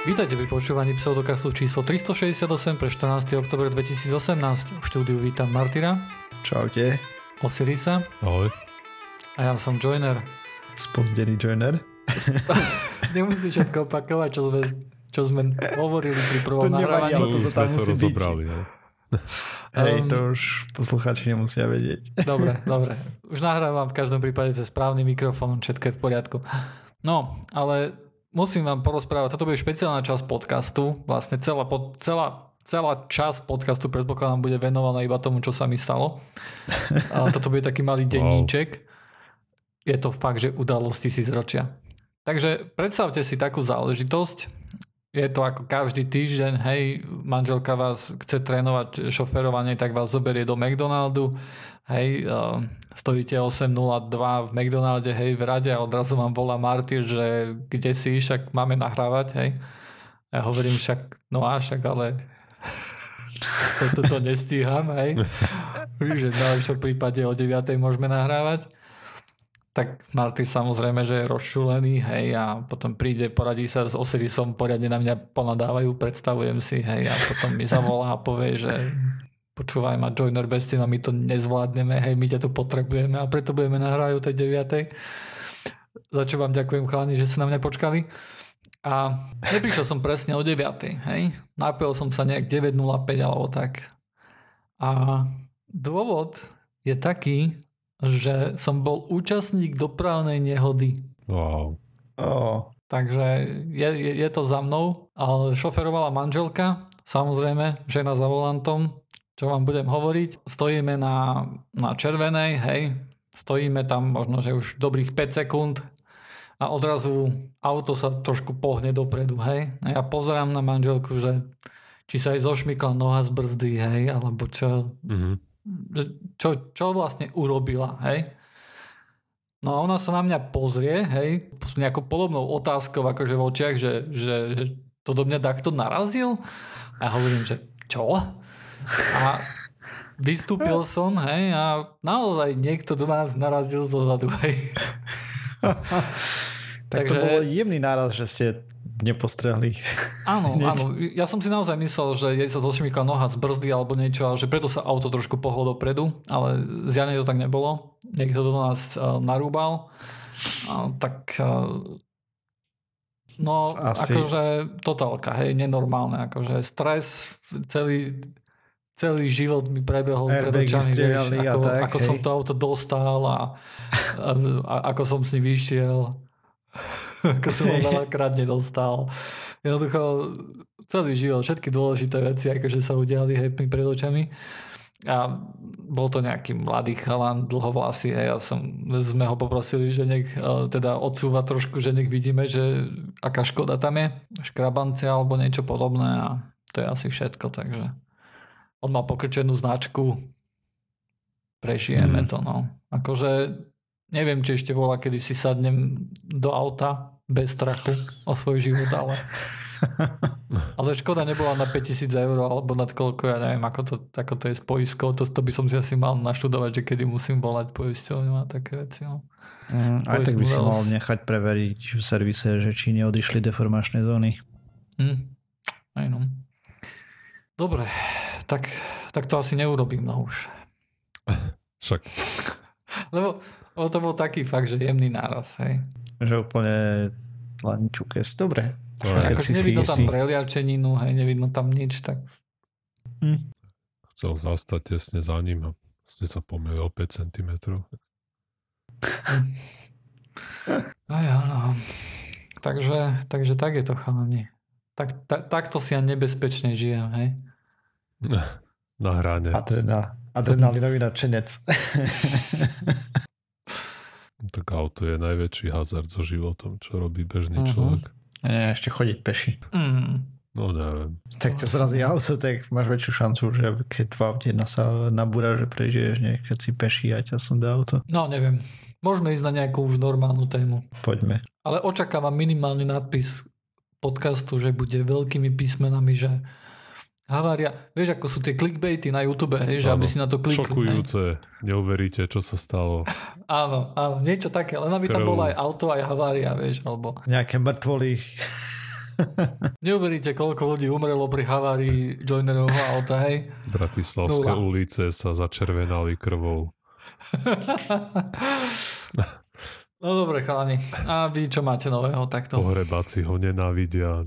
Vítajte pri počúvaní pseudokastu číslo 368 pre 14. oktober 2018. V štúdiu vítam Martyra. Čaute. Osirisa. Ahoj. A ja som Joiner. Spozdený Joiner. Nemusíš všetko opakovať, čo sme, čo sme hovorili pri prvom To nevadí, nahrávaní. to Už tam sme to musí byť. rozobrali. Ne? Hej, Um, to už poslucháči nemusia vedieť. Dobre, dobre. Už nahrávam v každom prípade cez správny mikrofón, všetko je v poriadku. No, ale musím vám porozprávať, toto bude špeciálna časť podcastu, vlastne celá, pod, celá, celá časť podcastu predpokladám bude venovaná iba tomu, čo sa mi stalo. A toto bude taký malý denníček. Je to fakt, že udalosť tisícročia. Takže predstavte si takú záležitosť. Je to ako každý týždeň, hej, manželka vás chce trénovať šoferovanie, tak vás zoberie do McDonaldu, hej, stojíte 8.02 v McDonalde, hej, v rade a odrazu vám volá Martyr, že kde si, však máme nahrávať, hej. Ja hovorím však, no a však, ale toto to nestíham, hej. že v najlepšom prípade o 9. môžeme nahrávať. Tak Marty samozrejme, že je rozšulený, hej, a potom príde, poradí sa s Osirisom, poriadne na mňa ponadávajú, predstavujem si, hej, a potom mi zavolá a povie, že počúvaj ma, Joiner bez teba, my to nezvládneme, hej, my ťa tu potrebujeme a preto budeme nahrávať o tej 9. Za čo vám ďakujem chalani, že ste na mňa počkali. A neprišiel som presne o 9. Hej? Napil som sa nejak 9.05 alebo tak. A dôvod je taký, že som bol účastník dopravnej nehody. Wow. Oh, Takže je, je, je to za mnou, ale šoferovala manželka, samozrejme, žena za volantom, čo vám budem hovoriť. Stojíme na, na červenej, hej, stojíme tam možno, že už dobrých 5 sekúnd a odrazu auto sa trošku pohne dopredu, hej. A ja pozerám na manželku, že či sa jej zošmykla noha z brzdy, hej, alebo čo, Mhm. Čo, čo vlastne urobila, hej. No a ona sa na mňa pozrie, hej, s nejakou podobnou otázkou akože v očiach, že, že, že to do mňa takto narazil. A hovorím, že čo? A vystúpil som, hej, a naozaj niekto do nás narazil zo zadu, hej. tak to Takže- bol jemný náraz, že ste nepostrehli. Áno, áno. Ja som si naozaj myslel, že jej sa zošmykla noha z brzdy alebo niečo a že preto sa auto trošku pohlo dopredu, ale zjavne to tak nebolo. Niekto do nás uh, narúbal. Uh, tak uh, no Asi- akože totálka, hej, nenormálne. Akože stres, celý celý život mi prebehol pred očami, vieš, ako, tak, ako hej. som to auto dostal a, a, a ako som s ním vyšiel. ako som ho veľakrát nedostal. Jednoducho celý život, všetky dôležité veci, akože sa udiali hej, mi pred očami. A bol to nejaký mladý chalan, dlhovlasý, hej, ja som, sme ho poprosili, že nech eh, teda odsúva trošku, že nech vidíme, že aká škoda tam je, škrabance alebo niečo podobné a to je asi všetko, takže on má pokrčenú značku, prežijeme Mm. to, no. Akože neviem, či ešte volá, kedy si sadnem do auta bez strachu o svoj život, ale ale škoda nebola na 5000 eur alebo nad koľko, ja neviem, ako to, ako to je s poistkou, to, to by som si asi mal naštudovať, že kedy musím volať poisťovňu a také veci. No. Mm, aj tak by si mal nechať preveriť v servise, že či neodišli deformačné zóny. Hm. Aj no. Dobre, tak, tak to asi neurobím no už. Však Lebo, lebo to bol taký fakt, že jemný náraz, hej. Že úplne len čukes. Dobre. Keď Akože si si nevidno tam istý. preliačeninu, hej, nevidno tam nič, tak chcel zastať tesne za ním a ste sa pomýlil 5 cm. Aj áno. Takže, takže tak je to chalani. Tak, ta, takto si ja nebezpečne žijem, hej. Na hráne. Adrena, adrenalinový nadšenec. Tak auto je najväčší hazard so životom, čo robí bežný Mhm. človek. Nie, ešte chodiť peši. Mm. No neviem. Tak ťa zrazí auto, tak máš väčšiu šancu, že keď v aute na sa nabúra, že prežiješ, nie keď si peší a ťa som dá auto. No, neviem. Môžeme ísť na nejakú už normálnu tému. Poďme. Ale očakávam minimálny nadpis podcastu, že bude veľkými písmenami, že havária. Vieš, ako sú tie clickbaity na YouTube, hej, že Áno. aby si na to klikli. Hej. Šokujúce. Neuveríte, čo sa stalo. Áno, áno, niečo také. Len aby tam Krv. bola aj auto, aj havária, vieš, alebo... Nejaké mŕtvoly. Neuveríte, koľko ľudí umrelo pri havárii Joinerovho auta, hej? Bratislavské Nula. ulice sa začervenali krvou. No dobre, chalani. A vy čo máte nového takto? Pohrebáci ho nenávidia.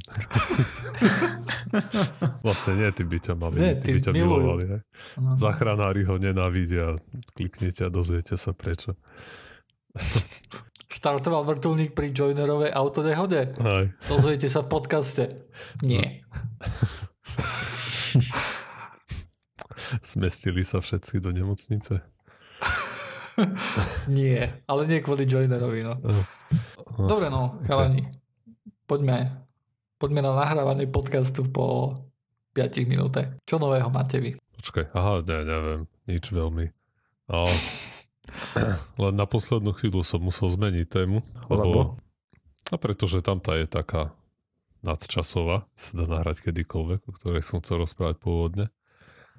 vlastne nie, ty by ťa mali, Nie, ty by tí ťa milujú. milovali. Hej. No. Zachranári ho nenávidia. Kliknite a dozviete sa prečo. Štartoval vrtulník pri Joinerovej autodehode? Aj. Dozviete sa v podcaste. Nie. Zmestili sa všetci do nemocnice. Nie, ale nie kvôli Joinerovi, no. Dobre, no, chalani. Poďme. Poďme na nahrávanie podcastu po 5 minútach. Čo nového máte vy? Počkaj, aha, ne, neviem, nič veľmi. A, len na poslednú chvíľu som musel zmeniť tému, Lebo? lebo... A pretože tamta je taká nadčasová, sa dá nahrať kedykoľvek, o ktorej som chcel rozprávať pôvodne.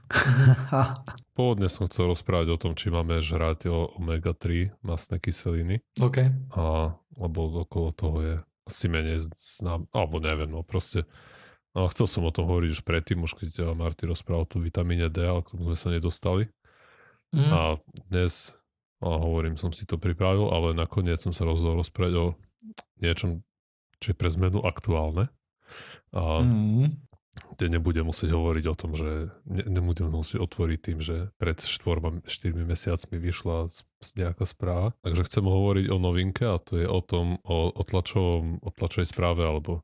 Pôvodne som chcel rozprávať o tom, či máme žrať o omega-3 masné kyseliny, OK. a, lebo okolo toho je asi menej znám, alebo neviem, no proste no, chcel som o tom hovoriť už predtým, už keď Marty rozprával o vitamíne D, ale k tomu sme sa nedostali. Mm. A dnes, a hovorím, som si to pripravil, ale nakoniec som sa rozhodol rozprávať o niečom, čo je pre zmenu aktuálne. A mm, kde nebudem musieť hovoriť o tom, že ne, nebudem musieť otvoriť tým, že pred 4, 4 mesiacmi vyšla z- z nejaká správa. Takže chcem hovoriť o novinke a to je o tom, o, o, tlačovom, o tlačovej správe alebo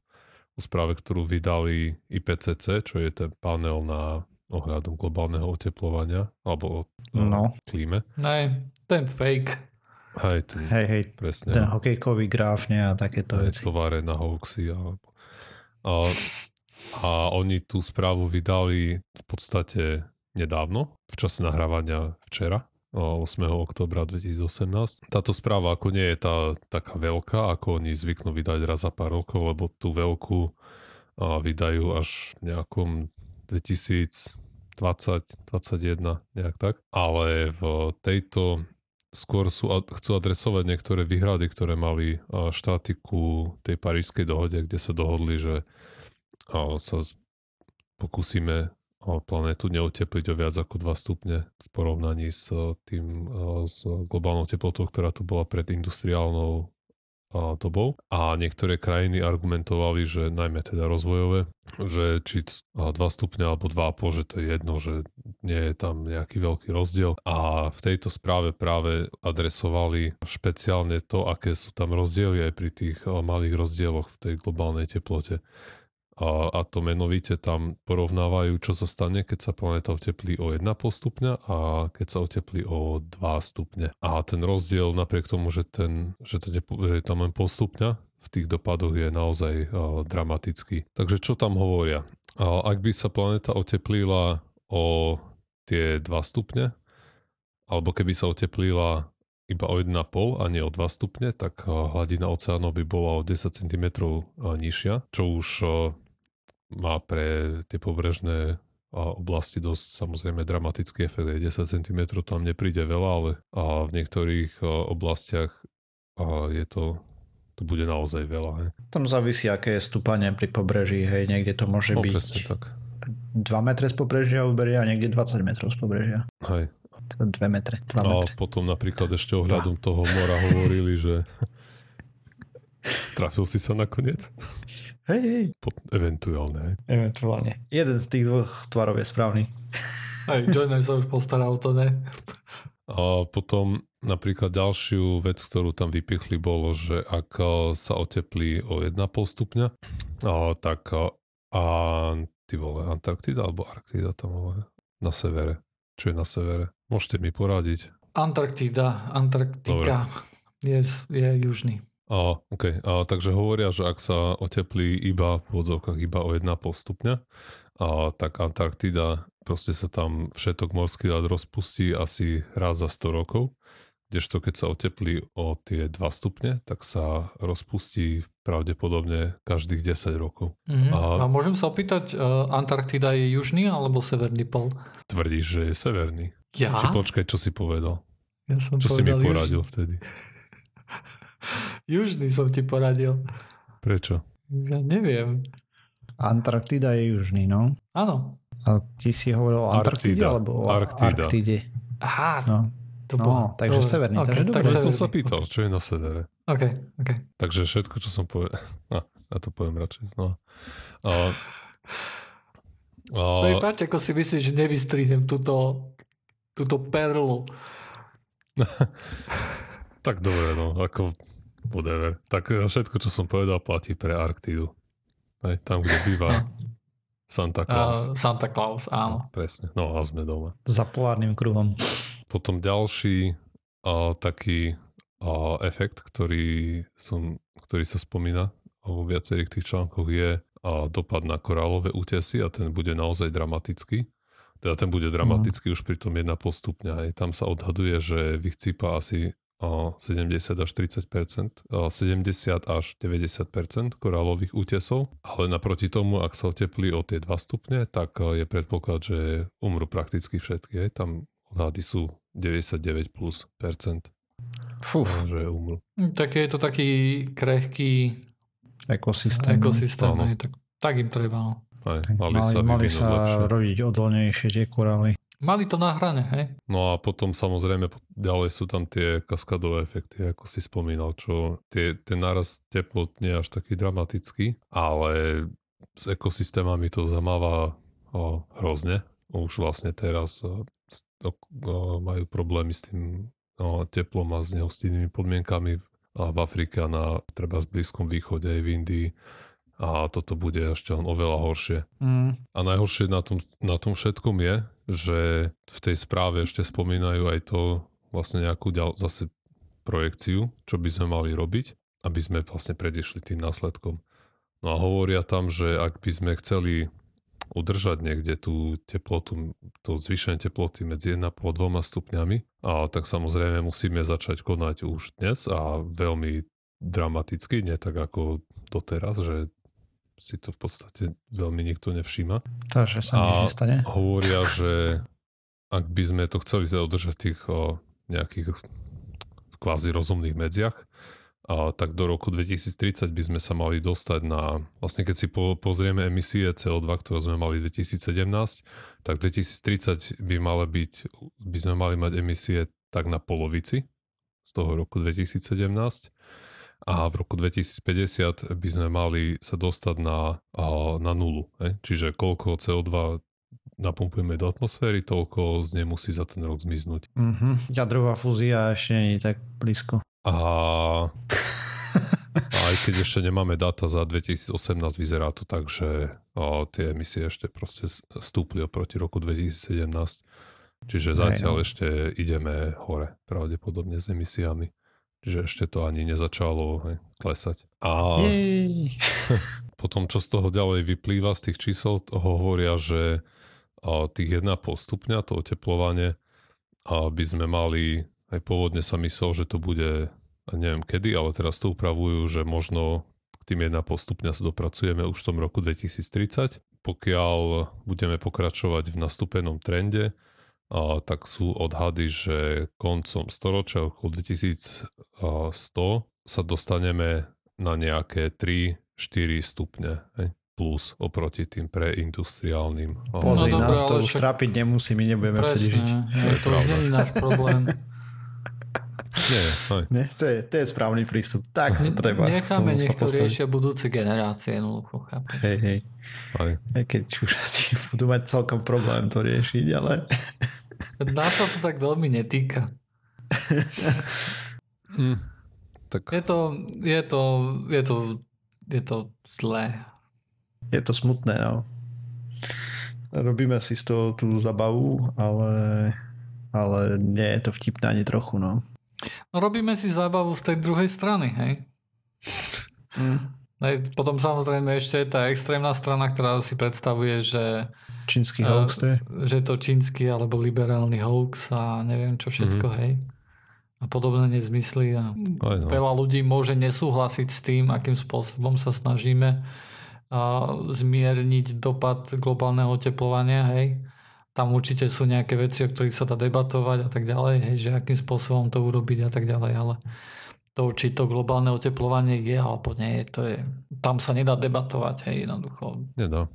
o správe, ktorú vydali IPCC, čo je ten panel na ohľadom globálneho oteplovania alebo o No. klíme. Ne, ten fake. Hej, ten, hej, hej, presne. ten hokejkový graf, nie, a takéto Hej, veci. továre na hoaxy. Alebo, a, a oni tú správu vydali v podstate nedávno, v čase nahrávania včera, o 8. oktobra 2018. Táto správa ako nie je tá taká veľká, ako oni zvyknú vydať raz za pár rokov, lebo tú veľkú vydajú až v nejakom 2020-2021, nejak tak. Ale v tejto skôr sú, chcú adresovať niektoré výhrady, ktoré mali štáty ku tej parížskej dohode, kde sa dohodli, že sa pokúsime planétu neotepliť o viac ako 2 stupne v porovnaní s a, tým a, s globálnou teplotou, ktorá tu bola pred industriálnou a, dobou. A niektoré krajiny argumentovali, že najmä teda rozvojové, že či t- a, 2 stupne alebo 2,5, že to je jedno, že nie je tam nejaký veľký rozdiel. A v tejto správe práve adresovali špeciálne to, aké sú tam rozdiely aj pri tých malých rozdieloch v tej globálnej teplote. A, a to menovite tam porovnávajú, čo sa stane, keď sa planéta oteplí o 1,5 stupňa a keď sa oteplí o 2 stupne. A ten rozdiel napriek tomu, že, ten, že, nepo, že je tam len pol stupňa, v tých dopadoch je naozaj a, dramatický. Takže čo tam hovoria? A, ak by sa planéta oteplila o tie 2 stupne, alebo keby sa oteplila iba o 1,5 a nie o 2 stupne, tak hladina oceánov by bola o 10 cm nižšia, čo už má pre tie pobrežné a, oblasti dosť samozrejme dramatický efekt. Aj 10 cm tam nepríde veľa, ale a v niektorých a, oblastiach a, je to to bude naozaj veľa. Hej. Tam závisí, aké je stúpanie pri pobreží, hej, niekde to môže No byť presne tak. 2 metre z pobrežia uberia a niekde 20 metrov z pobrežia. Hej. Teda 2 metre, 2 A metre. potom napríklad ešte ohľadom toho mora hovorili, že trafil si sa nakoniec? Hej, hej. Po, eventuálne. Eventuálne. Jeden z tých dvoch tvarov je správny. Aj Joiner sa už postaral o to, ne? A potom napríklad ďalšiu vec, ktorú tam vypichli, bolo, že ak a, sa oteplí o 1,5 stupňa, a, tak a, a ty vole, Antarktida alebo Arktida tam hovoria? Na severe. Čo je na severe? Môžete mi poradiť. Antarktída, Antarktika je, je južný. A, okay. a, takže hovoria, že ak sa oteplí iba v úvodzovkách iba o 1,5 stupňa, a, tak Antarktida, proste sa tam všetok morský ľad rozpustí asi raz za 100 rokov, kdežto keď sa oteplí o tie 2 stupne, tak sa rozpustí pravdepodobne každých 10 rokov. Mhm. A- A môžem sa opýtať, uh, Antarktida je južný alebo severný pol? Tvrdíš, že je severný. Ja? Či počkaj, čo si povedal? ja som Čo si mi poradil vtedy? Južný. som ti poradil. Prečo? Ja neviem. Antarktida je južný, no. Áno. A ty si hovoril o Antarktide Arktida. alebo o Arktida. Arktide? Aha, No. to No, bolo. takže dobre. severný, Ok, takže tak dobre. Ja som sa pýtal, čo je na severe. OK, OK. Takže všetko, čo som povedal... No, ja to poviem radšej znova. A, a, Prepáč, ako si myslíš, že nevystrihnem túto, túto perlu. tak dobre, no, ako whatever. Tak e, všetko, čo som povedal, platí pre Arktídu. Hej, tam, kde býva Santa Claus. Uh, Santa Claus, áno. Presne, no a sme doma. Za polárnym kruhom. Potom ďalší a, taký a, efekt, ktorý, som, ktorý sa spomína vo viacerých tých článkoch je a, dopad na korálové útesy a ten bude naozaj dramatický. Teda ten bude dramatický už pri tom 1,5 stupňa. Hej. Tam sa odhaduje, že vychcípa asi 70 až 30 a, 70 až 90% korálových útesov, ale naproti tomu, ak sa oteplí o tie 2 stupne, tak a, je predpoklad, že umrú prakticky všetky. Tam odhady sú 99 plus percent, Fú, že umrú. Tak je to taký krehký ekosystém. ekosystém. Tak, tak im treba. No. Aj, Mali, mali, sa mali sa lepšie. rodiť odolnejšie tie korály. Mali to na hrane, hej? No a potom samozrejme ďalej sú tam tie kaskadové efekty, ako si spomínal, čo tie, ten nárast teplot nie je až taký dramatický, ale s ekosystémami to zamáva o, hrozne. Už vlastne teraz o, o, majú problémy s tým o, teplom a s nehostinnými podmienkami v, a v Afrike na treba z Blízkom východe aj v Indii a toto bude ešte oveľa horšie. Mm. A najhoršie na tom, na tom všetkom je, že v tej správe ešte spomínajú aj to vlastne nejakú ďal, zase projekciu, čo by sme mali robiť, aby sme vlastne predišli tým následkom. No a hovoria tam, že ak by sme chceli udržať niekde tú teplotu, to zvýšenie teploty medzi 1,5 a 2 stupňami, a tak samozrejme musíme začať konať už dnes a veľmi dramaticky, nie tak ako doteraz, že si to v podstate veľmi nikto nevšíma. Takže sa nič nestane. Hovoria, že ak by sme to chceli teda udržať v tých o, nejakých kvázi rozumných medziach, a tak do roku 2030 by sme sa mali dostať na, vlastne keď si po, pozrieme emisie CO2, ktoré sme mali v 2017, tak 2030 by, mala byť, by sme mali mať emisie tak na polovici z toho roku 2017 a v roku 2050 by sme mali sa dostať na, na nulu. Hej? Čiže koľko CO2 napumpujeme do atmosféry, toľko z nej musí za ten rok zmiznúť. Mhm. Jadrová fúzia ešte nie je tak blízko. A, a aj keď ešte nemáme dáta za 2018, vyzerá to tak, že o, tie emisie ešte proste stúpli oproti roku 2017. Čiže zatiaľ no. ešte ideme hore pravdepodobne s emisiami. Čiže ešte to ani nezačalo hej, klesať. A Jej. potom, čo z toho ďalej vyplýva z tých čísel, hovoria, že a, tých 1,5 stupňa, to oteplovanie, a by sme mali, aj pôvodne sa myslel, že to bude, neviem kedy, ale teraz to upravujú, že možno k tým 1,5 stupňa sa dopracujeme už v tom roku 2030. Pokiaľ budeme pokračovať v nastúpenom trende, a, tak sú odhady, že koncom storočia, okolo 2100, sa dostaneme na nejaké 3-4 stupne. Hej? plus oproti tým preindustriálnym. a- Pozri, No dobré, nás to už však- trápiť nemusí, my nebudeme chcieť Presne, žiť. hej, To je to už nie je náš problém. Nie, hej. Ne, to, je, to je správny prístup. Tak to treba. Necháme, nech to riešia budúce generácie, chápem. Hej, hej. Aj. Aj Keď už asi budú mať celkom problém to riešiť, ale Nás sa to tak veľmi netýka. Mm. Tak Je to, je to, je to, je to zlé. je to smutné. No. Robíme si z toho tú zabavu, ale, ale nie je to vtipné ani trochu. No. No robíme si zábavu z tej druhej strany, hej? Mm. Hej, Potom samozrejme ešte je tá extrémna strana, ktorá si predstavuje, že, Čínsky Eh, hoax to je. že je to čínsky alebo liberálny hoax a neviem čo všetko, Mhm. hej. A podobné nezmysly. A Aj no. veľa ľudí môže nesúhlasiť s tým, akým spôsobom sa snažíme a zmierniť dopad globálneho oteplovania, hej. Tam určite sú nejaké veci, o ktorých sa dá debatovať a tak ďalej, hej, že akým spôsobom to urobiť a tak ďalej, ale to, či to globálne oteplovanie je alebo nie je, to je, tam sa nedá debatovať, hej, jednoducho. Nedá.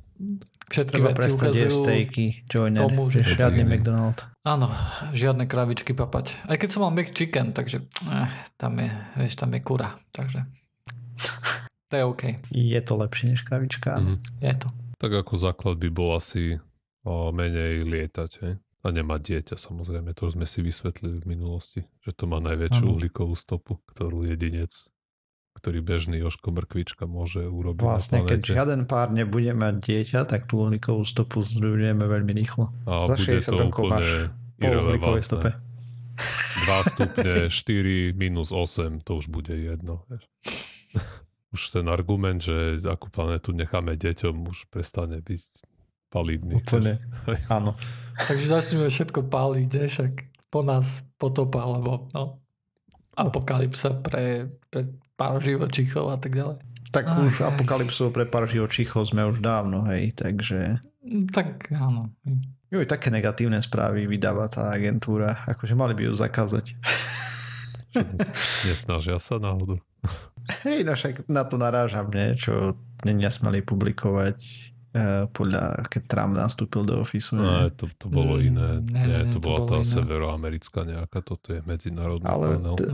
Všetky Treba veci ukazujú stejky, joiner, tomu, že žiadny. McDonald. Áno, žiadne kravičky papať. Aj keď som mal McChicken, takže eh, tam je, vieš, tam je kura, takže to je OK, Je to lepšie než kravička. Mhm. je to. Tak ako základ by bol asi o, menej lietať, hej? A nemať dieťa samozrejme, to už sme si vysvetlili v minulosti, že to má najväčšiu Áno. uhlíkovú stopu, ktorú jedinec, ktorý bežný Joško Mrkvička môže urobiť Vlastne, keď žiaden pár nebude mať dieťa, tak tú uhlíkovú stopu zdrujeme veľmi rýchlo. A za bude 60 to rokov máš Po uhlíkovej stope. irrelevantné. 2 stupne, 4, minus 8, to už bude jedno. Vieš. Už ten argument, že akú planetu necháme deťom, už prestane byť validný. Úplne, áno. Takže začneme všetko páliť, vieš, však po nás potopa, alebo no, apokalypsa pre, pre pár živočíchov a tak ďalej. Tak Ach, už apokalypsu pre pár živočíchov sme už dávno, hej, takže... Tak áno. Jo, také negatívne správy vydáva tá agentúra, akože mali by ju zakázať. Nesnažia sa náhodou. Hej, no však na to narážam, nie? čo nesmeli publikovať podľa, keď Trump nastúpil do ofisu. No, Nie? to, to bolo Mm, iné. ne, Nie, ne, to to bola tá iné. severoamerická nejaká, toto je medzinárodný Ale panel. t-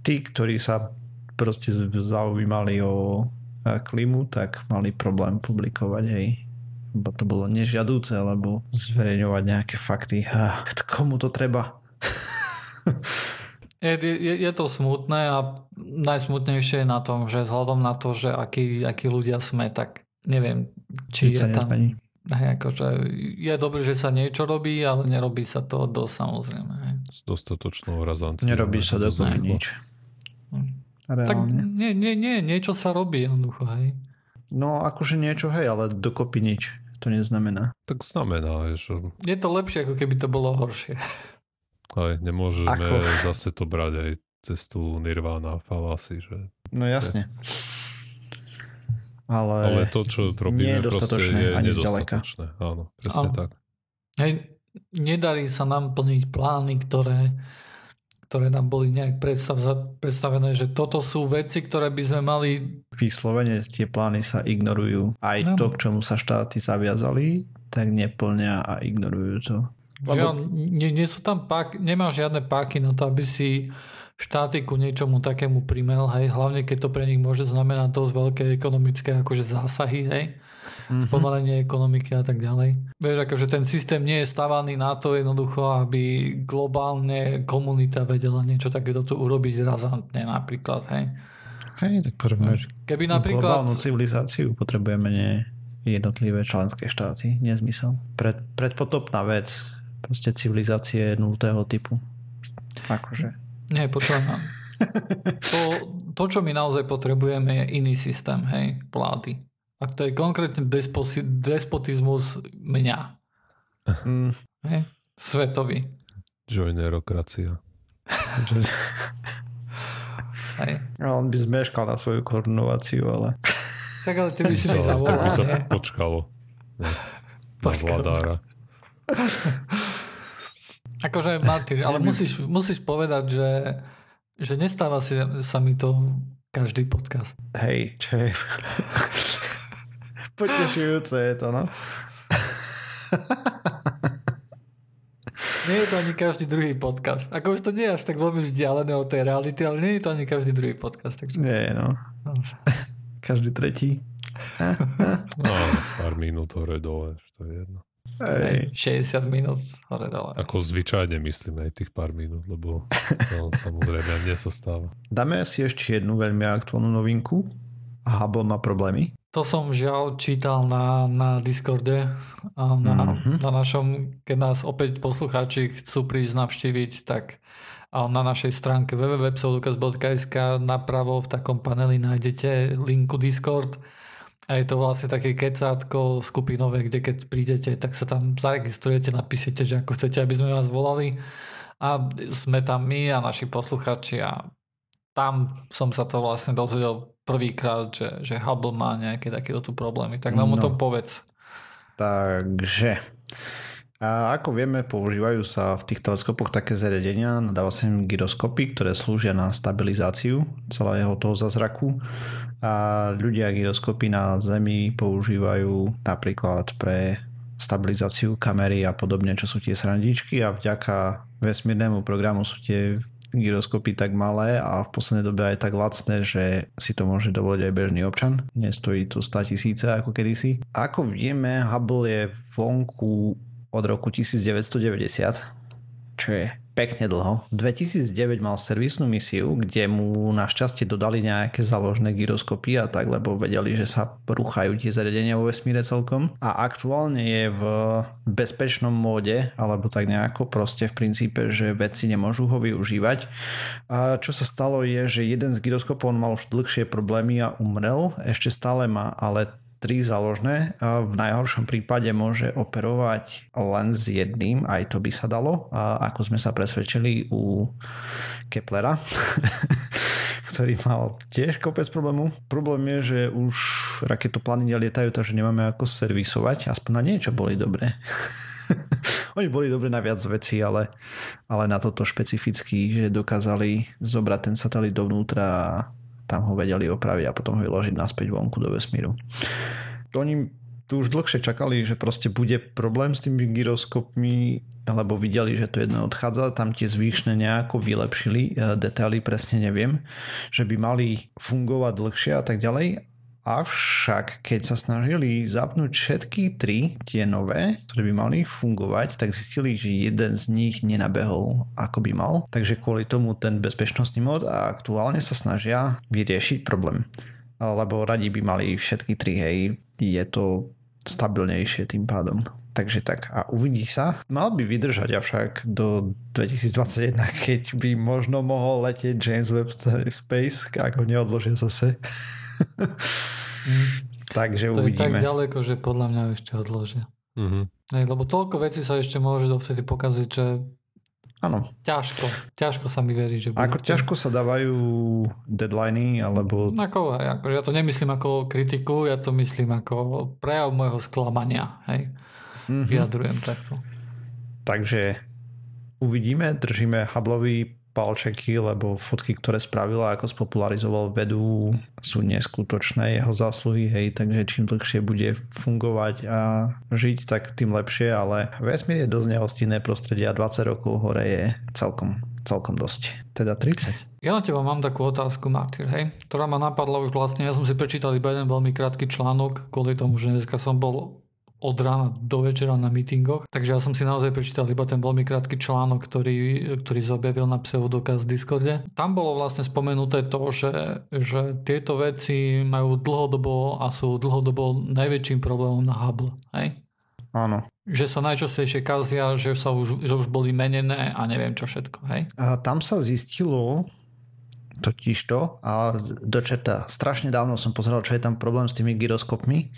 tí, ktorí sa proste zaujímali o eh, klimu, tak mali problém publikovať, hej. Lebo to bolo nežiadúce, lebo zverejňovať nejaké fakty. Ah, komu to treba? Je, je, je to smutné a najsmutnejšie je na tom, že vzhľadom na to, že akí, akí ľudia sme, tak neviem, či Nič sa je tam... nezmení. Hej, akože je dobré, že sa niečo robí, ale nerobí sa to dosť samozrejme. Hej. S dostatočnou razanciou. Nerobí sa dokopy rýchlo. nič. Hm. Tak Reálne. nie, nie, nie, niečo sa robí jednoducho, hej. No akože niečo, hej, ale dokopy nič. To neznamená. Tak znamená, že Je to lepšie, ako keby to bolo horšie. aj nemôžeme Ako? zase to brať aj cez tú nirvana falasy, že No jasne. Ale, Ale to, čo robíme, nie je proste dostatočné, je ani zďaleka. Áno, presne Áno. tak. Hej, nedarí sa nám plniť plány, ktoré, ktoré nám boli nejak predstav, predstavené, že toto sú veci, ktoré by sme mali vyslovene tie plány sa ignorujú. Aj Áno. to, k čomu sa štáty zaviazali, tak neplnia a ignorujú to. Žiaľ, nie, nie sú tam pák, nemá žiadne páky na to, aby si štáty ku niečomu takému primel, hej, hlavne keď to pre nich môže znamenať dosť veľké ekonomické akože zásahy, hej, Mhm. spomalenie ekonomiky a tak ďalej. Vieš, akože ten systém nie je stavaný na to jednoducho, aby globálne komunita vedela niečo takéto tu urobiť razantne napríklad, hej. Hej, tak potrebujeme Keby napríklad... globálnu civilizáciu, potrebujeme nie jednotlivé členské štáty. Nezmysel. Pred, predpotopná vec. Proste civilizácie nultého typu. Akože. Nie, ma. To, to, čo my naozaj potrebujeme, je iný systém, hej, vlády. A to je konkrétne desposi, despotizmus mňa. Mm, Hej? Svetový. Joinerokracia. Hej. a on by zmeškal na svoju korunováciu, ale... Tak ale ty by si mi Sa- tak by zavolal, sa počkalo. Na Počkalo. Akože Martin, ale musíš, musíš povedať, že, že nestáva si, sa mi to každý podcast. Hej, čo je... Potešujúce je to, no. Nie je to ani každý druhý podcast. Ako už to nie je až tak veľmi vzdialené od tej reality, ale nie je to ani každý druhý podcast. Takže... Nie, no. Každý tretí. No, pár minút hore dole, to je jedno. Hej. 60 minút hore dole. Ako zvyčajne myslím aj tých pár minút, lebo to samozrejme mne sa stáva. Dáme si ešte jednu veľmi aktuálnu novinku. Hubble má problémy. To som žiaľ čítal na, na Discorde a na, Mhm. na našom, keď nás opäť poslucháči chcú prísť navštíviť, tak a na našej stránke www.pseudokaz.sk napravo v takom paneli nájdete linku Discord a je to vlastne také kecátko skupinové, kde keď prídete, tak sa tam zaregistrujete, napíšete, že ako chcete, aby sme vás volali a sme tam my a naši poslucháči a tam som sa to vlastne dozvedel prvýkrát, že, že Hubble má nejaké takéto tu problémy. Tak nám o No. tom povedz. Takže A ako vieme, používajú sa v tých teleskopoch také zariadenia, nadáva sa im gyroskopy, ktoré slúžia na stabilizáciu celého toho zazraku. A ľudia gyroskopy na Zemi používajú napríklad pre stabilizáciu kamery a podobne, čo sú tie srandičky a vďaka vesmírnemu programu sú tie gyroskopy tak malé a v poslednej dobe aj tak lacné, že si to môže dovoliť aj bežný občan. Nestojí to 100 tisíce ako kedysi. Ako vieme, Hubble je vonku od roku 1990, čo je pekne dlho. 2009 mal servisnú misiu, kde mu našťastie dodali nejaké založné gyroskopy a tak, lebo vedeli, že sa ruchajú tie zariadenia vo vesmíre celkom. A aktuálne je v bezpečnom móde, alebo tak nejako proste v princípe, že vedci nemôžu ho využívať. A čo sa stalo je, že jeden z gyroskopov mal už dlhšie problémy a umrel. Ešte stále má ale tri záložné. V najhoršom prípade môže operovať len s jedným, aj to by sa dalo, ako sme sa presvedčili u Keplera, ktorý mal tiež kopec problému. Problém je, že už raketoplány lietajú, takže nemáme ako servisovať, aspoň na niečo boli dobré. Oni boli dobre na viac vecí, ale, ale na toto špecificky, že dokázali zobrať ten satelit dovnútra a tam ho vedeli opraviť a potom ho vyložiť naspäť vonku do vesmíru. Oni tu už dlhšie čakali, že proste bude problém s tými gyroskopmi, lebo videli, že to jedno odchádza, tam tie zvýšne nejako vylepšili, e, detaily presne neviem, že by mali fungovať dlhšie a tak ďalej, Avšak keď sa snažili zapnúť všetky tri, tie nové, ktoré by mali fungovať, tak zistili, že jeden z nich nenabehol ako by mal. Takže kvôli tomu ten bezpečnostný mod a aktuálne sa snažia vyriešiť problém. Lebo radi by mali všetky tri, hej, je to stabilnejšie tým pádom. Takže tak a uvidí sa. Mal by vydržať avšak do 2021, keď by možno mohol letieť James Webb Space, ako neodložia zase. Takže to uvidíme. To je tak ďaleko, že podľa mňa ešte odložia. Mm-hmm. Nej, lebo toľko vecí sa ešte môže dovtedy pokaziť, že Áno. Ťažko. Ťažko sa mi verí, že... Ako ťažko sa dávajú deadliny, alebo... Ako, ako, ja to nemyslím ako kritiku, ja to myslím ako prejav môjho sklamania. Hej. Mm-hmm. Vyjadrujem takto. Takže uvidíme, držíme Hubbleový palčeky, lebo fotky, ktoré spravila, ako spopularizoval vedu, sú neskutočné jeho zásluhy, hej, takže čím dlhšie bude fungovať a žiť, tak tým lepšie, ale vesmír je dosť nehostinné prostredie a 20 rokov hore je celkom, celkom dosť. Teda 30. Ja na teba mám takú otázku, Martyr, hej, ktorá ma napadla už vlastne, ja som si prečítal iba jeden veľmi krátky článok, kvôli tomu, že dneska som bol od rána do večera na mítingoch. Takže ja som si naozaj prečítal iba ten veľmi krátky článok, ktorý, ktorý sa objavil na pseudokaz v Discorde. Tam bolo vlastne spomenuté to, že, že tieto veci majú dlhodobo a sú dlhodobo najväčším problémom na Hubble. Hej? Áno. Že sa najčastejšie kazia, že, sa už, že už boli menené a neviem čo všetko. Hej? A tam sa zistilo, totiž to a dočerta, strašne dávno som pozeral, čo je tam problém s tými gyroskopmi,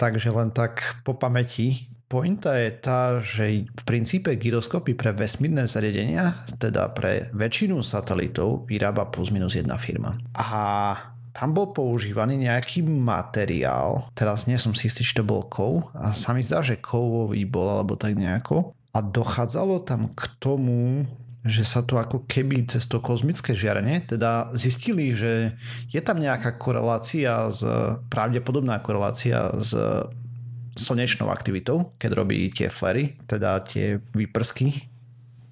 Takže len tak po pamäti. Pointa je tá, že v princípe gyroskopy pre vesmírne zariadenia, teda pre väčšinu satelitov, vyrába plus minus jedna firma. A tam bol používaný nejaký materiál, teraz nie som si istý, či to bol kov, a sa mi zdá, že kovový bol, alebo tak nejako. A dochádzalo tam k tomu, že sa to ako keby cez to kozmické žiarenie, teda zistili, že je tam nejaká korelácia z, pravdepodobná korelácia s slnečnou aktivitou, keď robí tie flery, teda tie výprsky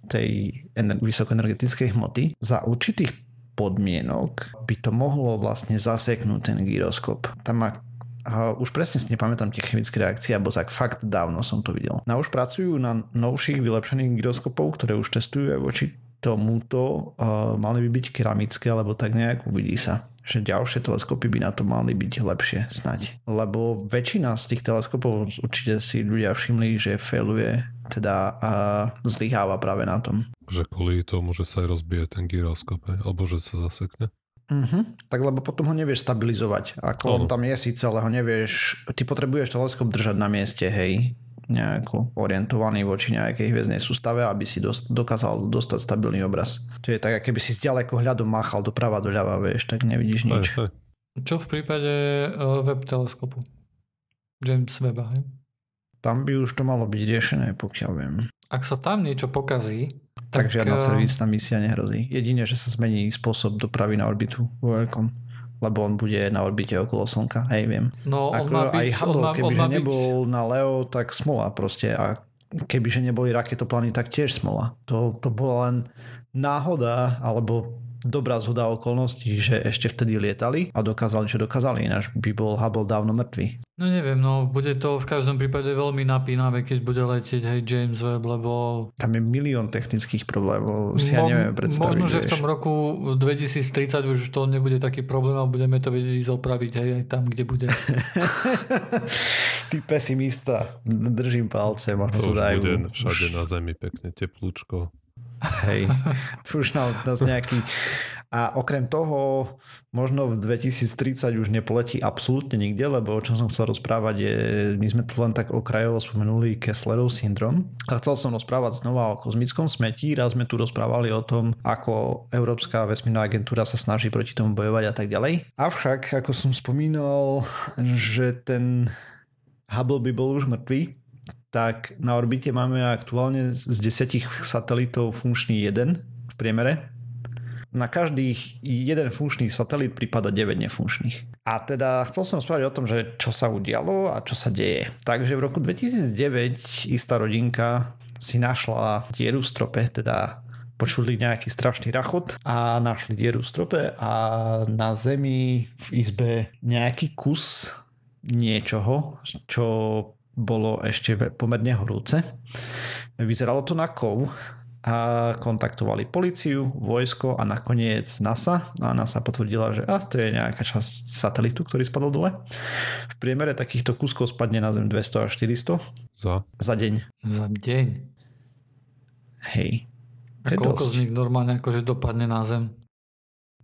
tej ener- vysokoenergetickej hmoty. Za určitých podmienok by to mohlo vlastne zaseknúť ten gyroskop. Tam už presne si nepamätám tie chemické reakcie, alebo tak fakt dávno som to videl. Na už pracujú na novších vylepšených gyroskopov, ktoré už testujú aj voči tomuto uh, mali by byť keramické, alebo tak nejak uvidí sa že ďalšie teleskopy by na to mali byť lepšie snať. Lebo väčšina z tých teleskopov určite si ľudia všimli, že failuje, teda uh, zlyháva práve na tom. Že kvôli tomu, že sa aj rozbije ten gyroskop, alebo že sa zasekne? Uh-huh. Tak lebo potom ho nevieš stabilizovať. Ako on tam je síce, ale ho nevieš... Ty potrebuješ teleskop držať na mieste, hej nejako orientovaný voči nejakej hviezdnej sústave, aby si dost, dokázal dostať stabilný obraz. To je tak, keby si z ďaleko hľadu máchal doprava, doľava, vieš, tak nevidíš nič. Aj, aj. Čo v prípade uh, web teleskopu? James Weba, hej? tam by už to malo byť riešené, pokiaľ viem. Ak sa tam niečo pokazí, tak, tak žiadna eh, servisná misia nehrozí. Jedine, že sa zmení spôsob dopravy na orbitu vo veľkom lebo on bude na orbite okolo Slnka, hej, viem. No, on Ako má byť, aj Hubble, on má, kebyže on má nebol byť, na Leo, tak smola proste a kebyže neboli raketoplány, tak tiež smola. To, to bola len náhoda, alebo dobrá zhoda okolností, že ešte vtedy lietali a dokázali, čo dokázali, ináč by bol Hubble dávno mŕtvý. No neviem, no bude to v každom prípade veľmi napínavé, keď bude letieť hej James Webb, lebo... Tam je milión technických problémov, si ja neviem predstaviť. Možno, že v tom roku 2030 už to nebude taký problém a budeme to vedieť ísť opraviť hej, aj tam, kde bude. Ty pesimista, držím palce, možno To to už dajú. bude všade na zemi pekne teplúčko. Hej, tu už nám nás nejaký... A okrem toho, možno v 2030 už nepoletí absolútne nikde, lebo o čom som chcel rozprávať je, my sme tu len tak okrajovo spomenuli Kesslerov syndrom. A chcel som rozprávať znova o kozmickom smetí. Raz sme tu rozprávali o tom, ako Európska vesmírna agentúra sa snaží proti tomu bojovať a tak ďalej. Avšak, ako som spomínal, že ten Hubble by bol už mŕtvý, tak na orbite máme aktuálne z desiatich satelitov funkčný jeden v priemere. Na každých jeden funkčný satelit prípada 9 nefunkčných. A teda chcel som spraviť o tom, že čo sa udialo a čo sa deje. Takže v roku 2009 istá rodinka si našla dieru v strope, teda počuli nejaký strašný rachot a našli dieru v strope a na zemi v izbe nejaký kus niečoho, čo bolo ešte pomerne horúce. Vyzeralo to na kov a kontaktovali policiu, vojsko a nakoniec NASA. A NASA potvrdila, že a, to je nejaká časť satelitu, ktorý spadol dole. V priemere takýchto kuskov spadne na Zem 200 až 400 Za? za deň. Za deň. Hej. A koľko dosť. z nich normálne akože dopadne na zem?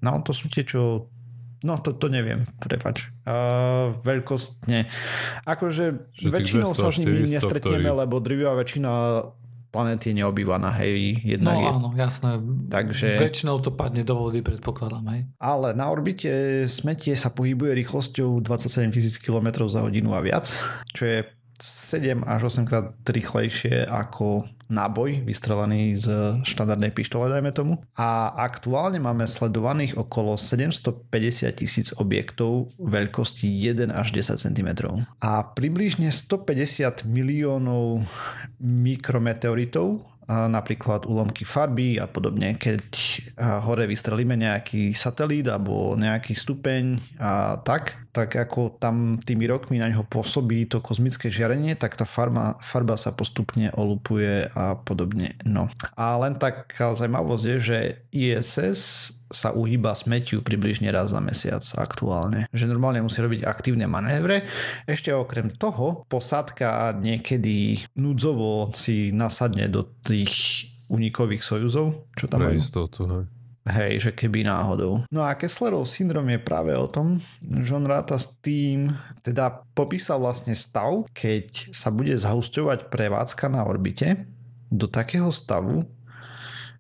No to sú tie, čo... No to, to neviem, prepač. Uh, veľkostne. Akože Že väčšinou 200 sa s nimi 400, nestretneme, ktorí- lebo drvivá väčšina planéty je neobývaná, hej, No jednak je. áno, jasné. Takže- Väčšinou to padne do vody, predpokladám, hej. Ale na orbite smetie sa pohybuje rýchlosťou 27 000 km za hodinu a viac, čo je 7 až 8 krát rýchlejšie ako náboj vystrelený z štandardnej pištole, dajme tomu. A aktuálne máme sledovaných okolo 750 tisíc objektov veľkosti 1 až 10 cm. A približne 150 miliónov mikrometeoritov napríklad úlomky farby a podobne, keď hore vystrelíme nejaký satelít alebo nejaký stupeň a tak, tak ako tam tými rokmi na ňo pôsobí to kozmické žiarenie, tak tá farba, farba sa postupne olupuje a podobne. No. A len taká zaujímavosť je, že ISS sa uhýba smetiu približne raz za mesiac aktuálne. Že normálne musí robiť aktívne manévre. Ešte okrem toho, posádka niekedy núdzovo si nasadne do tých unikových sojuzov, čo tam Pre majú. istotu, hej. Hej, že keby náhodou. No a Kesslerov syndrom je práve o tom, že on ráta s tým, teda popísal vlastne stav, keď sa bude zahusťovať prevádzka na orbite do takého stavu,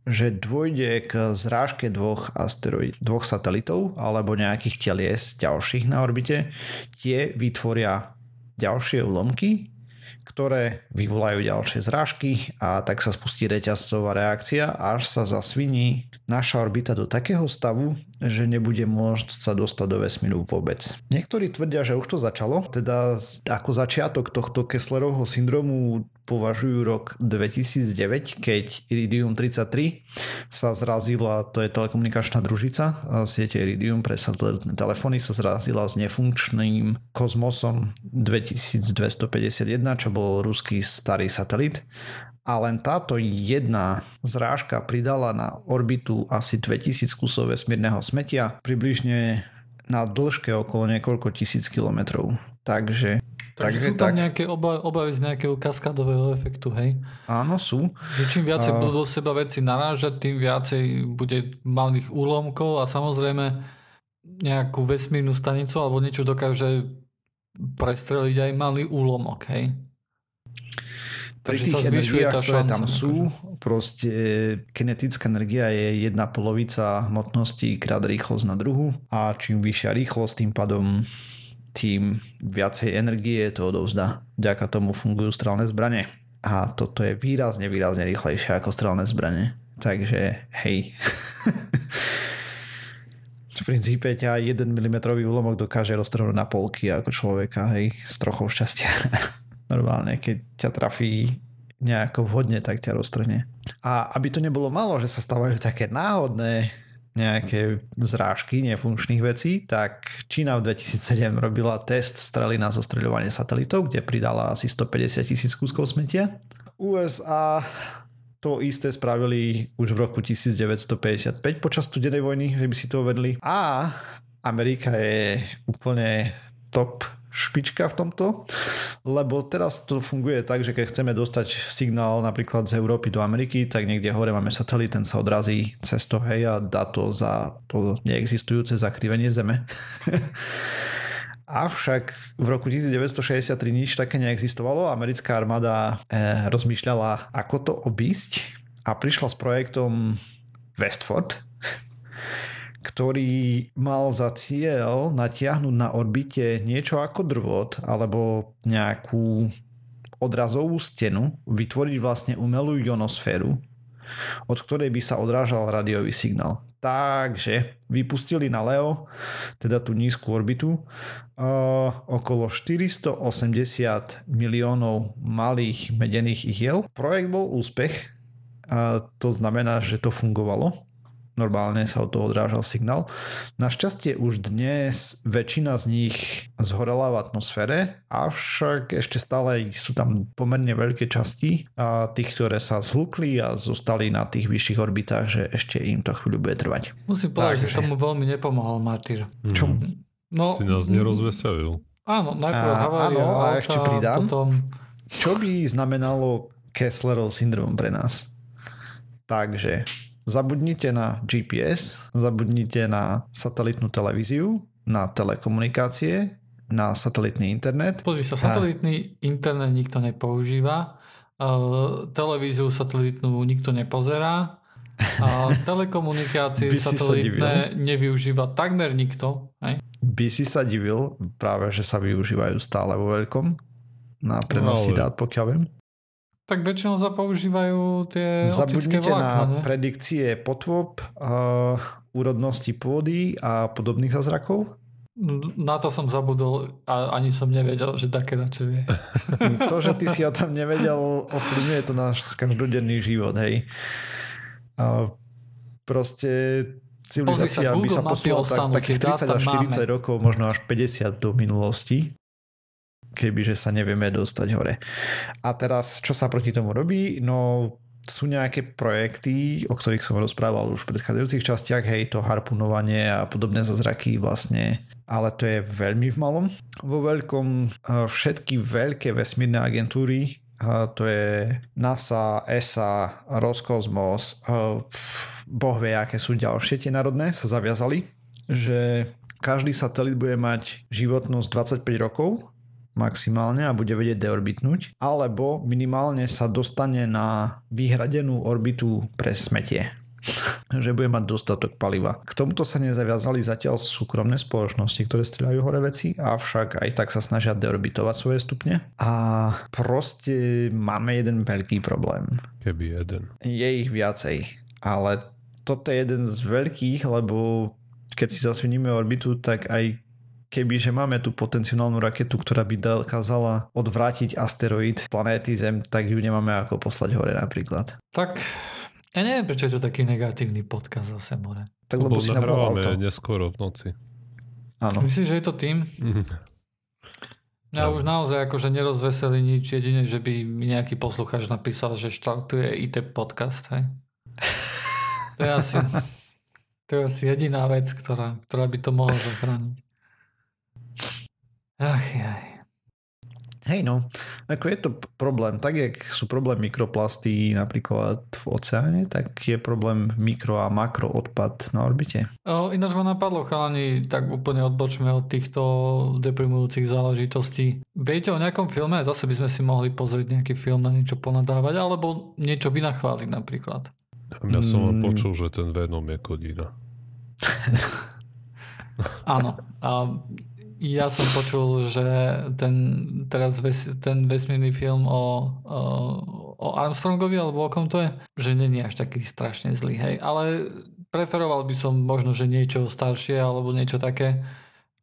že dôjde k zrážke dvoch asteroid, dvoch satelitov alebo nejakých telies ďalších na orbite. Tie vytvoria ďalšie úlomky, ktoré vyvolajú ďalšie zrážky a tak sa spustí reťazcová reakcia, až sa zasviní naša orbita do takého stavu, že nebude môcť sa dostať do vesmíru vôbec. Niektorí tvrdia, že už to začalo, teda ako začiatok tohto Kesslerovho syndromu považujú rok 2009, keď Iridium 33 sa zrazila, to je telekomunikačná družica siete Iridium pre satelitné telefóny sa zrazila s nefunkčným kozmosom 2251, čo bol ruský starý satelit a len táto jedna zrážka pridala na orbitu asi 2000 kusov vesmírneho smetia, približne na dĺžke okolo niekoľko tisíc kilometrov. Takže, Takže, sú tam tak, nejaké oba, obavy z nejakého kaskádového efektu, hej? áno sú. Že čím viacej A- budú do seba veci narážať, tým viacej bude malých úlomkov a samozrejme nejakú vesmírnu stanicu alebo niečo dokáže prestreliť aj malý úlomok, hej? Pri Takže sa tých zvyšuje energiách, tá ktoré šanca, tam sú, akože. proste kinetická energia je jedna polovica hmotnosti krát rýchlosť na druhu a čím vyššia rýchlosť, tým pádom tým viacej energie to odovzdá. Vďaka tomu fungujú strelné zbranie. A toto je výrazne, výrazne rýchlejšie ako strelné zbranie. Takže hej. v princípe ťa 1 mm úlomok dokáže roztrhnúť na polky ako človeka, hej, s trochou šťastia. Normálne, keď ťa trafí nejako vhodne, tak ťa roztrhne. A aby to nebolo malo, že sa stávajú také náhodné nejaké zrážky nefunkčných vecí, tak Čína v 2007 robila test strely na zostreľovanie satelitov, kde pridala asi 150 tisíc kúskov smetia. USA to isté spravili už v roku 1955 počas studenej vojny, že by si to uvedli. A Amerika je úplne top špička v tomto, lebo teraz to funguje tak, že keď chceme dostať signál napríklad z Európy do Ameriky, tak niekde hore máme satelit, ten sa odrazí cez to hej a dá to za to neexistujúce zakrivenie Zeme. Avšak v roku 1963 nič také neexistovalo. Americká armáda eh, rozmýšľala, ako to obísť a prišla s projektom Westford, ktorý mal za cieľ natiahnuť na orbite niečo ako drvot alebo nejakú odrazovú stenu, vytvoriť vlastne umelú ionosféru, od ktorej by sa odrážal radiový signál. Takže vypustili na Leo, teda tú nízku orbitu, uh, okolo 480 miliónov malých medených ihiel. Projekt bol úspech, a to znamená, že to fungovalo normálne sa od toho odrážal signál. Našťastie už dnes väčšina z nich zhorela v atmosfére, avšak ešte stále sú tam pomerne veľké časti a tých, ktoré sa zhlukli a zostali na tých vyšších orbitách, že ešte im to chvíľu bude trvať. Musím povedať, Takže... že tomu veľmi nepomohol Martyr. Čo? No, si nás nerozveselil. Áno, najprv havária áno, a ešte pridám. Potom... Čo by znamenalo Kesslerov syndrom pre nás? Takže Zabudnite na GPS, zabudnite na satelitnú televíziu, na telekomunikácie, na satelitný internet. Pozri sa, satelitný a... internet nikto nepoužíva, uh, televíziu satelitnú nikto nepozerá, a telekomunikácie satelitné nevyužíva takmer nikto. Hej? By si sa divil práve, že sa využívajú stále vo veľkom na prenosy no, dát, pokiaľ viem. Tak väčšinou sa používajú tie optické vlákna, na ne? predikcie potôb, uh, úrodnosti pôdy a podobných zázrakov? Na to som zabudol a ani som nevedel, že také na čo vie. to, že ty si o tom nevedel, ovplyvňuje to náš každodenný život, hej. A proste civilizácia by sa posunula tak, takých 30 až 40 máme. rokov, možno až 50 do minulosti kebyže sa nevieme dostať hore. A teraz, čo sa proti tomu robí? No sú nejaké projekty, o ktorých som rozprával už v predchádzajúcich častiach, hej, to harpunovanie a podobné zazraky vlastne, ale to je veľmi v malom. Vo veľkom eh, všetky veľké vesmírne agentúry, eh, to je NASA, ESA, Roskosmos, eh, boh vie, aké sú ďalšie tie národné, sa zaviazali, že každý satelit bude mať životnosť 25 rokov maximálne a bude vedieť deorbitnúť, alebo minimálne sa dostane na vyhradenú orbitu pre smetie že bude mať dostatok paliva. K tomuto sa nezaviazali zatiaľ súkromné spoločnosti, ktoré strieľajú hore veci, avšak aj tak sa snažia deorbitovať svoje stupne. A proste máme jeden veľký problém. Keby jeden. Je ich viacej, ale toto je jeden z veľkých, lebo keď si zasviníme orbitu, tak aj keby že máme tú potenciálnu raketu, ktorá by dokázala odvrátiť asteroid planéty Zem, tak ju nemáme ako poslať hore napríklad. Tak ja neviem, prečo je to taký negatívny podkaz zase more. Tak lebo, lebo si nahrávame neskoro v noci. Áno. Myslíš, že je to tým? Ja už naozaj akože nerozveselí nič, jedine, že by mi nejaký poslucháč napísal, že štartuje IT podcast, hej? To je asi, to je asi jediná vec, ktorá, ktorá by to mohla zachrániť. Ach, jaj. Hej no, ako je to problém, tak jak sú problém mikroplasty napríklad v oceáne, tak je problém mikro a makro odpad na orbite. O, ináč ma napadlo, chalani, tak úplne odbočme od týchto deprimujúcich záležitostí. Viete o nejakom filme? Zase by sme si mohli pozrieť nejaký film na niečo ponadávať, alebo niečo vynachváliť napríklad. Ja som mm. počul, že ten Venom je kodína. Áno. A Ja som počul, že ten, teraz ves, ten vesmírny film o, o, o Armstrongovi, alebo o kom to je, že není až taký strašne zlý, hej. Ale preferoval by som možno, že niečo staršie alebo niečo také.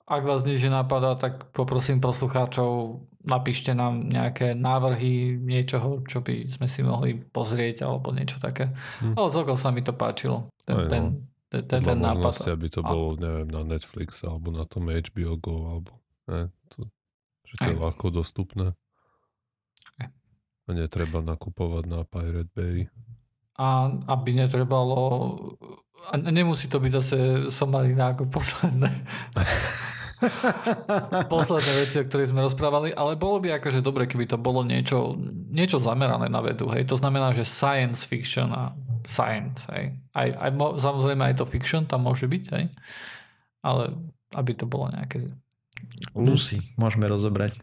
Ak vás nič napadá, tak poprosím poslucháčov, napíšte nám nejaké návrhy niečoho, čo by sme si mohli pozrieť alebo niečo také. Hm. Ale celkom sa mi to páčilo. Ten, Aj, no. Ten, ten, ten, ten nápad. aby to bolo, neviem, na Netflix alebo na tom HBO Go, alebo ne, to, že to je ľahko dostupné. A netreba nakupovať na Pirate Bay. A aby netrebalo a nemusí to byť zase somarina ako posledné. posledné veci, o ktorých sme rozprávali, ale bolo by akože dobre, keby to bolo niečo, niečo zamerané na vedu. Hej. To znamená, že science fiction a science. Hej. Aj, aj, samozrejme aj to fiction tam môže byť, hej. ale aby to bolo nejaké... Lucy môžeme rozobrať.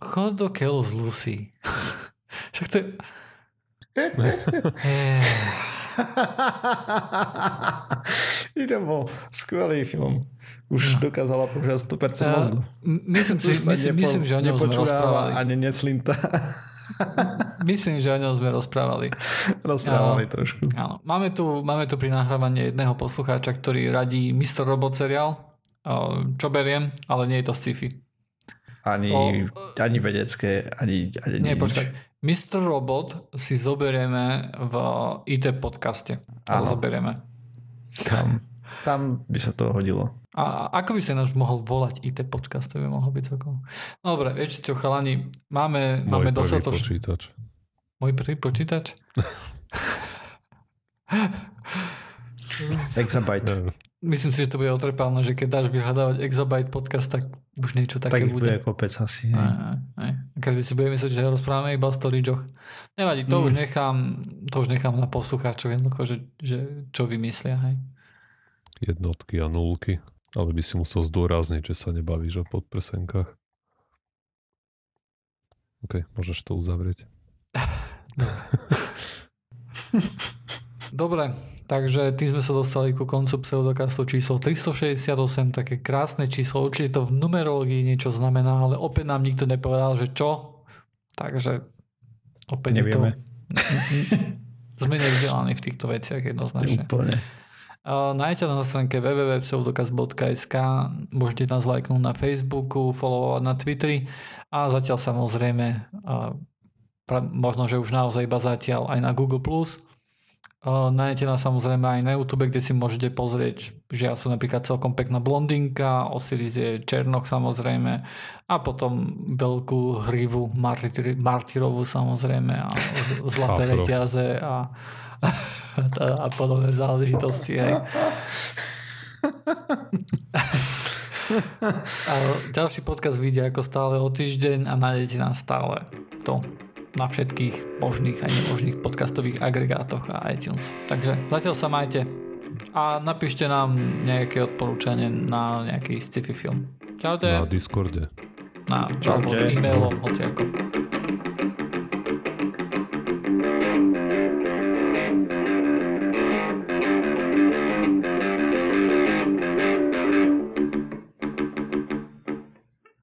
Chod do keľu z Lucy. Však to je... to bol skvelý film už no. dokázala používať 100% mozgu. Myslím, si, myslím, nepo, myslím, že o ňom sme rozprávali. Ani neslinta. Myslím, že o ňom sme rozprávali. Rozprávali áno, trošku. Áno. Máme, tu, máme tu pri nahrávaní jedného poslucháča, ktorý radí Mr. Robot seriál, čo beriem, ale nie je to sci-fi. Ani, o, ani vedecké, ani, ani Nie, nič. počkaj. Mr. Robot si zoberieme v IT podcaste. Áno. Zoberieme. Tam, tam by sa to hodilo. A ako by sa nás mohol volať IT podcast, to by mohol byť celkom. Dobre, viete čo, chalani, máme, Môj máme dostatočne... počítač. Môj prvý počítač? Exabyte. Myslím si, že to bude otrepálne, že keď dáš vyhľadávať exabyte podcast, tak už niečo také tak bude. Tak bude kopec asi. Aj, aj, aj. Každý si bude myslieť, že rozprávame iba o storydžoch. Nevadí, to, mm. už nechám, to už nechám na poslucháčov jednoducho, že, že čo vymyslia. Hej. Jednotky a nulky. Ale by si musel zdôrazniť, že sa nebavíš o podprsenkách. OK, môžeš to uzavrieť. Dobre, takže tým sme sa dostali ku koncu pseudokastu číslo 368, také krásne číslo, určite to v numerológii niečo znamená, ale opäť nám nikto nepovedal, že čo, takže opäť Nevieme. to sme nevzdelaní v týchto veciach jednoznačne. Úplne. Nájdete na stránke www.pseudokaz.sk, môžete nás lajknúť na Facebooku, followovať na Twitteri a zatiaľ samozrejme, možno, že už naozaj iba zatiaľ aj na Google+. Nájdete nás samozrejme aj na YouTube, kde si môžete pozrieť, že ja som napríklad celkom pekná blondinka, Osiris je Černoch samozrejme a potom veľkú hrivu Martyrovú samozrejme a zlaté reťaze a a podobné záležitosti. Hej. A ďalší podcast vyjde ako stále o týždeň a nájdete nás stále to na všetkých možných a nemožných podcastových agregátoch a iTunes. Takže zatiaľ sa majte a napíšte nám nejaké odporúčanie na nejaký sci-fi film. Čaute. Na Discorde. Na, alebo e-mailom, hoci ako.